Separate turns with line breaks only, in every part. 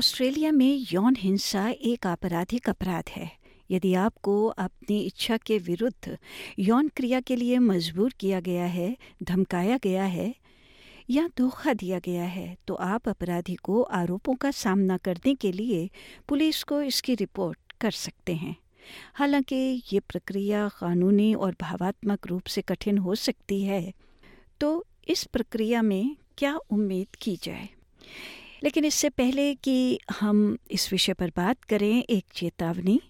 Australia में यौन हिंसा एक आपराधिक अपराध है। यदि आपको अपनी इच्छा के विरुद्ध यौन क्रिया के लिए मजबूर किया गया है, धमकाया गया है या धोखा दिया गया है तो आप अपराधी को आरोपों का सामना करने के लिए पुलिस को इसकी रिपोर्ट कर सकते हैं। हालाँकि ये प्रक्रिया कानूनी और भावात्मक रूप से कठिन हो सकती है तो इस प्रक्रिया में क्या उम्मीद की जाए? लेकिन इससे पहले कि हम इस विषय पर बात करें, एक चेतावनी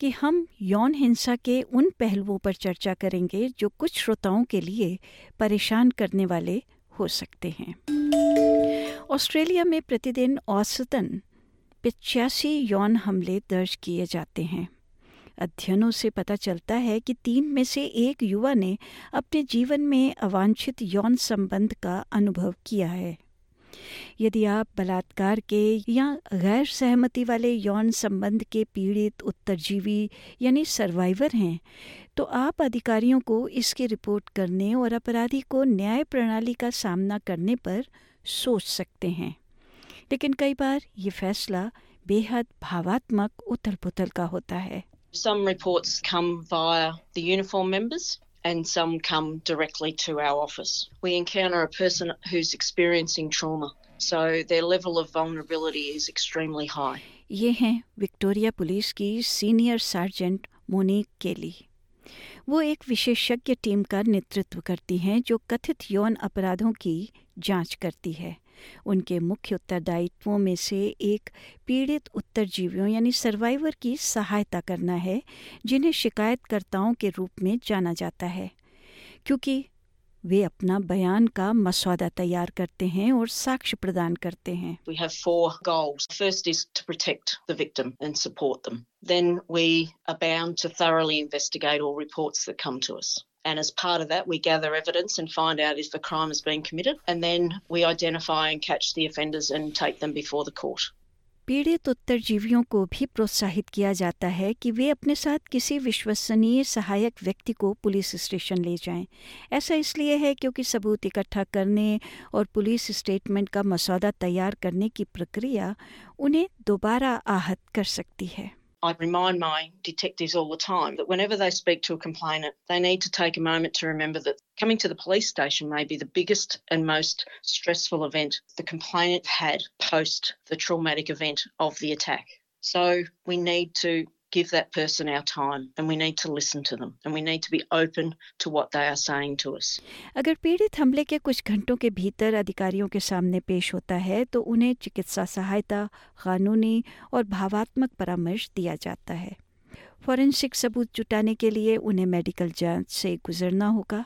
कि हम यौन हिंसा के उन पहलुओं पर चर्चा करेंगे जो कुछ श्रोताओं के लिए परेशान करने वाले हो सकते हैं। ऑस्ट्रेलिया में प्रतिदिन औसतन पिचासी यौन हमले दर्ज किए जाते हैं। अध्ययनों से पता चलता है कि तीन में से एक युवा ने अपने जीवन में अवांछित यौन संबंध का अनुभव किया है। यदि आप बलात्कार के या गैर सहमति वाले यौन संबंध के पीड़ित, उत्तरजीवी यानी सर्वाइवर हैं तो आप अधिकारियों को इसकी रिपोर्ट करने और अपराधी को न्याय प्रणाली का सामना करने पर सोच सकते हैं। लेकिन कई बार ये फैसला बेहद भावात्मक उथल पुथल का होता है।
Some reports come via the uniform members and some come directly to our office. We encounter a person who's experiencing trauma, so their level of vulnerability is extremely high.
ये हैं विक्टोरिया पुलिस की senior sergeant Monique Kelly वो एक विशेषज्ञ team का नेतृत्व करती हैं जो कथित यौन अपराधों की जाँच करती है उनके मुख्य उत्तरदायित्वों में से एक पीड़ित उत्तरजीवियों यानी सर्वाइवर की सहायता करना है जिन्हें शिकायतकर्ताओं के रूप में जाना जाता है क्योंकि वे अपना बयान का मसौदा तैयार करते हैं और साक्ष्य प्रदान करते हैं
We have four goals. First is to protect the victim and support them. Then we are bound to thoroughly investigate all reports that come to us. And as part of that, we gather evidence and find out if a crime has been committed. And then we identify and catch the offenders and take them before the court.
पीड़ित उत्तरजीवियों को भी प्रोत्साहित किया जाता है कि वे अपने साथ किसी विश्वसनीय सहायक व्यक्ति को पुलिस स्टेशन ले जाएँ। ऐसा इसलिए है क्योंकि सबूत इकट्ठा करने और पुलिस स्टेटमेंट का मसौदा तैयार करने की प्रक्रिया उन्हें दोबारा आहत कर सकती है
I remind my detectives all the time that whenever they speak to a complainant, they need to take a moment to remember that coming to the police station may be the biggest and most stressful event the complainant had post the traumatic event of the attack. So we need to give that person our time, and we need to listen to them, and we need to be open to what they are saying to us.
अगर पीड़ित हमले के कुछ घंटों के भीतर अधिकारियों के सामने पेश होता है तो उन्हें चिकित्सा सहायता, कानूनी और भावात्मक परामर्श दिया जाता है। फॉरेंसिक सबूत जुटाने के लिए उन्हें मेडिकल जाँच से गुजरना होगा।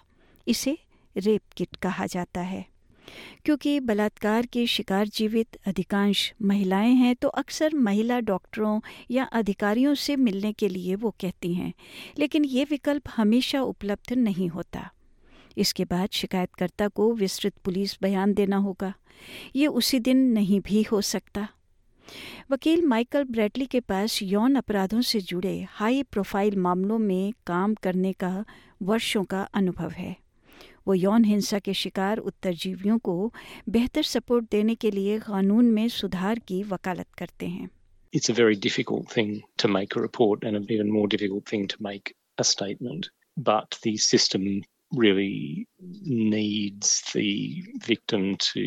इसे रेप किट कहा जाता है। क्योंकि बलात्कार के शिकार जीवित अधिकांश महिलाएँ हैं तो अक्सर महिला डॉक्टरों या अधिकारियों से मिलने के लिए वो कहती हैं। लेकिन ये विकल्प हमेशा उपलब्ध नहीं होता। इसके बाद शिकायतकर्ता को विस्तृत पुलिस बयान देना होगा। ये उसी दिन नहीं भी हो सकता। वकील माइकल ब्रैडली के पास यौन अपराधों से जुड़े हाई प्रोफ़ाइल मामलों में काम करने का वर्षों का अनुभव है। वो यौन हिंसा के शिकार उत्तरजीवियों को बेहतर सपोर्ट देने के लिए कानून में सुधार की वकालत करते हैं
It's a very difficult thing to make a report and an even more difficult thing to make a statement. But the system really needs the victim to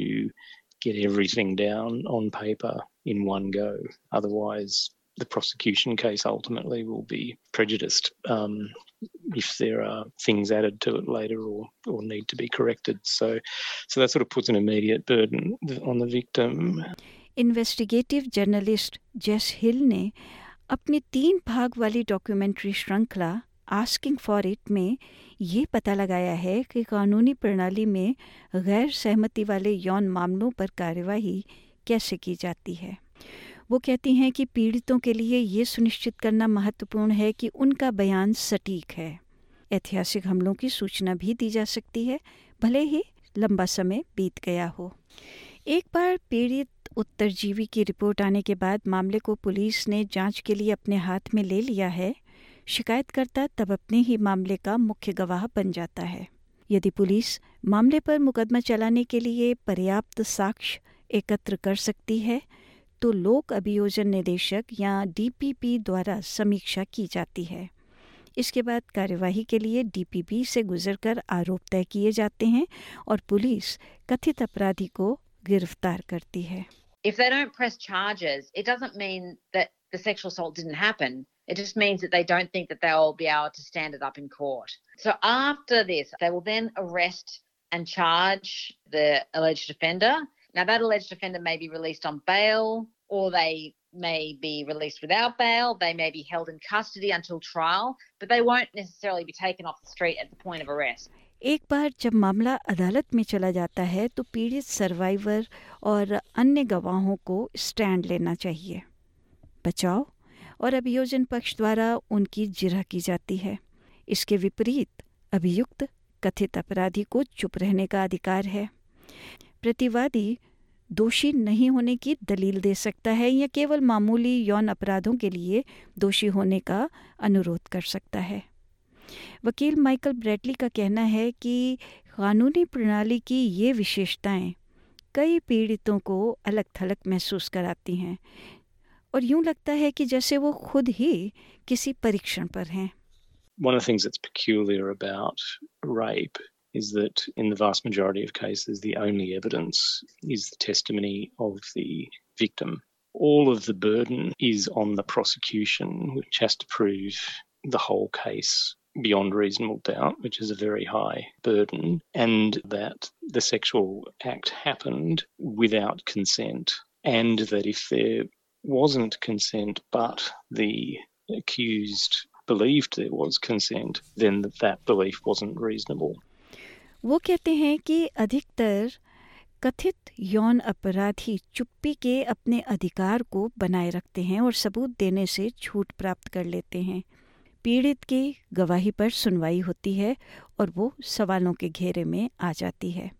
get everything down on paper in one go. Otherwise, the prosecution case ultimately will be prejudiced um, if there are things added to it later or, or need to be corrected. So, so that sort of puts an immediate burden on the victim.
Investigative journalist Jess Hill ने अपनी तीन भाग वाली documentary श्रृंखला asking for it में ये पता लगाया है कि कानूनी प्रणाली में गैर सहमति वाले यौन मामलों पर कार्यवाही कैसे की जाती है वो कहती हैं कि पीड़ितों के लिए ये सुनिश्चित करना महत्वपूर्ण है कि उनका बयान सटीक है। ऐतिहासिक हमलों की सूचना भी दी जा सकती है, भले ही लंबा समय बीत गया हो। एक बार पीड़ित उत्तरजीवी की रिपोर्ट आने के बाद मामले को पुलिस ने जाँच के लिए अपने हाथ में ले लिया है। शिकायतकर्ता तब अपने ही मामले का मुख्य गवाह बन जाता है। यदि पुलिस मामले पर मुकदमा चलाने के लिए पर्याप्त साक्ष्य एकत्र कर सकती है तो लोक अभियोजन निदेशक या डीपीपी द्वारा समीक्षा की जाती है इसके बाद कार्यवाही के लिए डीपीपी से गुजरकर आरोप तय किए जाते हैं और पुलिस कथित अपराधी को गिरफ़्तार करती है
If they don't press charges, it doesn't mean that the sexual assault didn't happen. It just means that they don't think that they'll be able to stand it up in court. So after this, they will then arrest and charge the alleged offender. Now, that alleged offender may be released on bail or they may be released without bail. They may be held in custody until trial, but they won't necessarily be taken off the street at the point of arrest.
एक बार जब मामला अदालत में चला जाता है तो पीड़ित सर्वाइवर और अन्य गवाहों को स्टैंड लेना चाहिए बचाव और अभियोजन पक्ष द्वारा उनकी जिरह की जाती है इसके विपरीत अभियुक्त कथित अपराधी को चुप रहने का अधिकार है प्रतिवादी दोषी नहीं होने की दलील दे सकता है या केवल मामूली यौन अपराधों के लिए दोषी होने का अनुरोध कर सकता है। वकील माइकल ब्रेटली का कहना है कि कानूनी प्रणाली की ये विशेषताएँ कई पीड़ितों को अलग थलग महसूस कराती हैं और यूँ लगता है कि जैसे वो खुद ही किसी परीक्षण पर हैं।
One of the things that's peculiar about rape is that in the vast majority of cases, the only evidence is the testimony of the victim. All of the burden is on the prosecution, which has to prove the whole case beyond reasonable doubt, which is a very high burden, and that the sexual act happened without consent, and that if there wasn't consent but the accused believed there was consent, then that belief wasn't reasonable.
वो कहते हैं कि अधिकतर कथित यौन अपराधी चुप्पी के अपने अधिकार को बनाए रखते हैं और सबूत देने से छूट प्राप्त कर लेते हैं। पीड़ित की गवाही पर सुनवाई होती है और वो सवालों के घेरे में आ जाती है।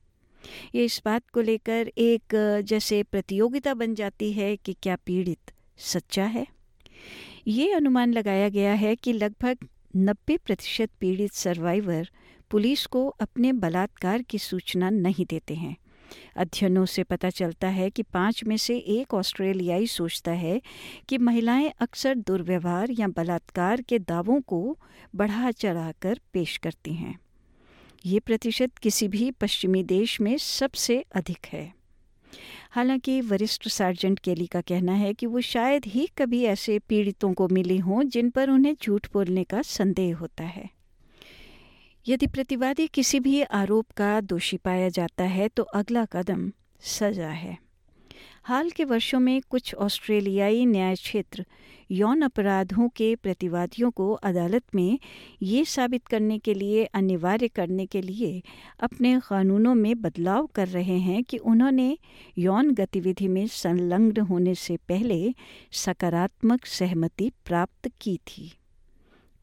ये इस बात को लेकर एक, जैसे प्रतियोगिता बन जाती है कि क्या पीड़ित सच्चा है? ये अनुमान लगाया गया है कि लगभग 90 प्रतिशत पीड़ित सर्वाइवर पुलिस को अपने बलात्कार की सूचना नहीं देते हैं। अध्ययनों से पता चलता है कि पाँच में से एक ऑस्ट्रेलियाई सोचता है कि महिलाएँ अक्सर दुर्व्यवहार या बलात्कार के दावों को बढ़ा चढ़ाकर पेश करती हैं। ये प्रतिशत किसी भी पश्चिमी देश में सबसे अधिक है। हालाँकि वरिष्ठ सार्जेंट केली का कहना है कि वो शायद ही कभी ऐसे पीड़ितों को मिली हों जिन पर उन्हें झूठ बोलने का संदेह होता है। यदि प्रतिवादी किसी भी आरोप का दोषी पाया जाता है तो अगला कदम सजा है। हाल के वर्षों में कुछ ऑस्ट्रेलियाई न्याय क्षेत्र यौन अपराधों के प्रतिवादियों को अदालत में ये साबित करने के लिए, अनिवार्य करने के लिए अपने कानूनों में बदलाव कर रहे हैं कि उन्होंने यौन गतिविधि में संलग्न होने से पहले सकारात्मक सहमति प्राप्त की थी।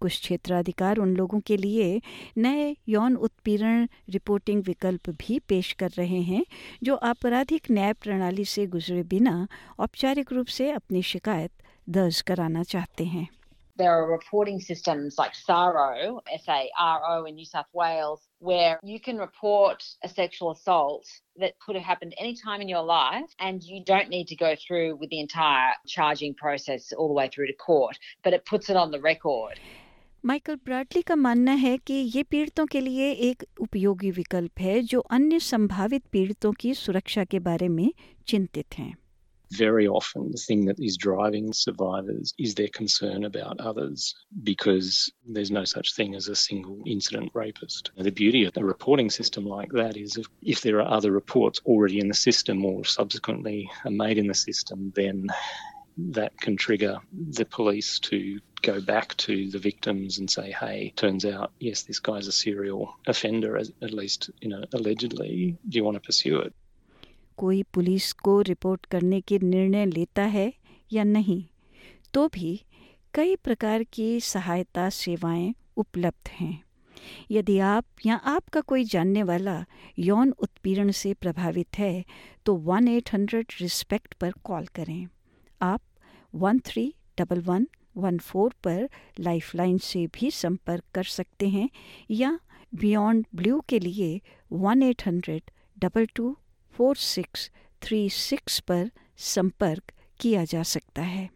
कुछ क्षेत्राधिकार उन लोगों के लिए नए यौन उत्पीड़न रिपोर्टिंग विकल्प भी पेश कर रहे हैं जो आपराधिक न्याय प्रणाली से गुजरे बिना औपचारिक रूप से अपनी शिकायत दर्ज कराना चाहते हैं
There are reporting systems like SARO, S-A-R-O in New South Wales, where you can report a sexual assault that could have happened any time in your life and you don't need to go through with the entire charging process all the way through to court, but it puts it on the record.
Michael Bradley का मानना है कि ये पीड़ितों के लिए एक उपयोगी विकल्प है जो अन्य संभावित पीड़ितों की सुरक्षा के बारे में चिंतित हैं
Very often, the thing that is driving survivors is their concern about others because there's no such thing as a single incident rapist. The beauty of a reporting system like that is if, if there are other reports already in the system or subsequently are made in the system, then that can trigger the police to go back to the victims and say, hey, turns out, yes, this guy's a serial offender, at least, you know, allegedly. Do you want to pursue it?
कोई police को report करने के निर्णय लेता है या नहीं तो भी कई प्रकार की सहायता सेवाएँ उपलब्ध हैं यदि आप या आपका कोई जानने वाला यौन उत्पीड़न से प्रभावित है तो वन एट हंड्रेड रिस्पेक्ट पर कॉल करें आप one three double one one four पर लाइफलाइन से भी संपर्क कर सकते हैं या बियॉन्ड ब्लू के लिए one eight hundred double two four six three six पर संपर्क किया जा सकता है।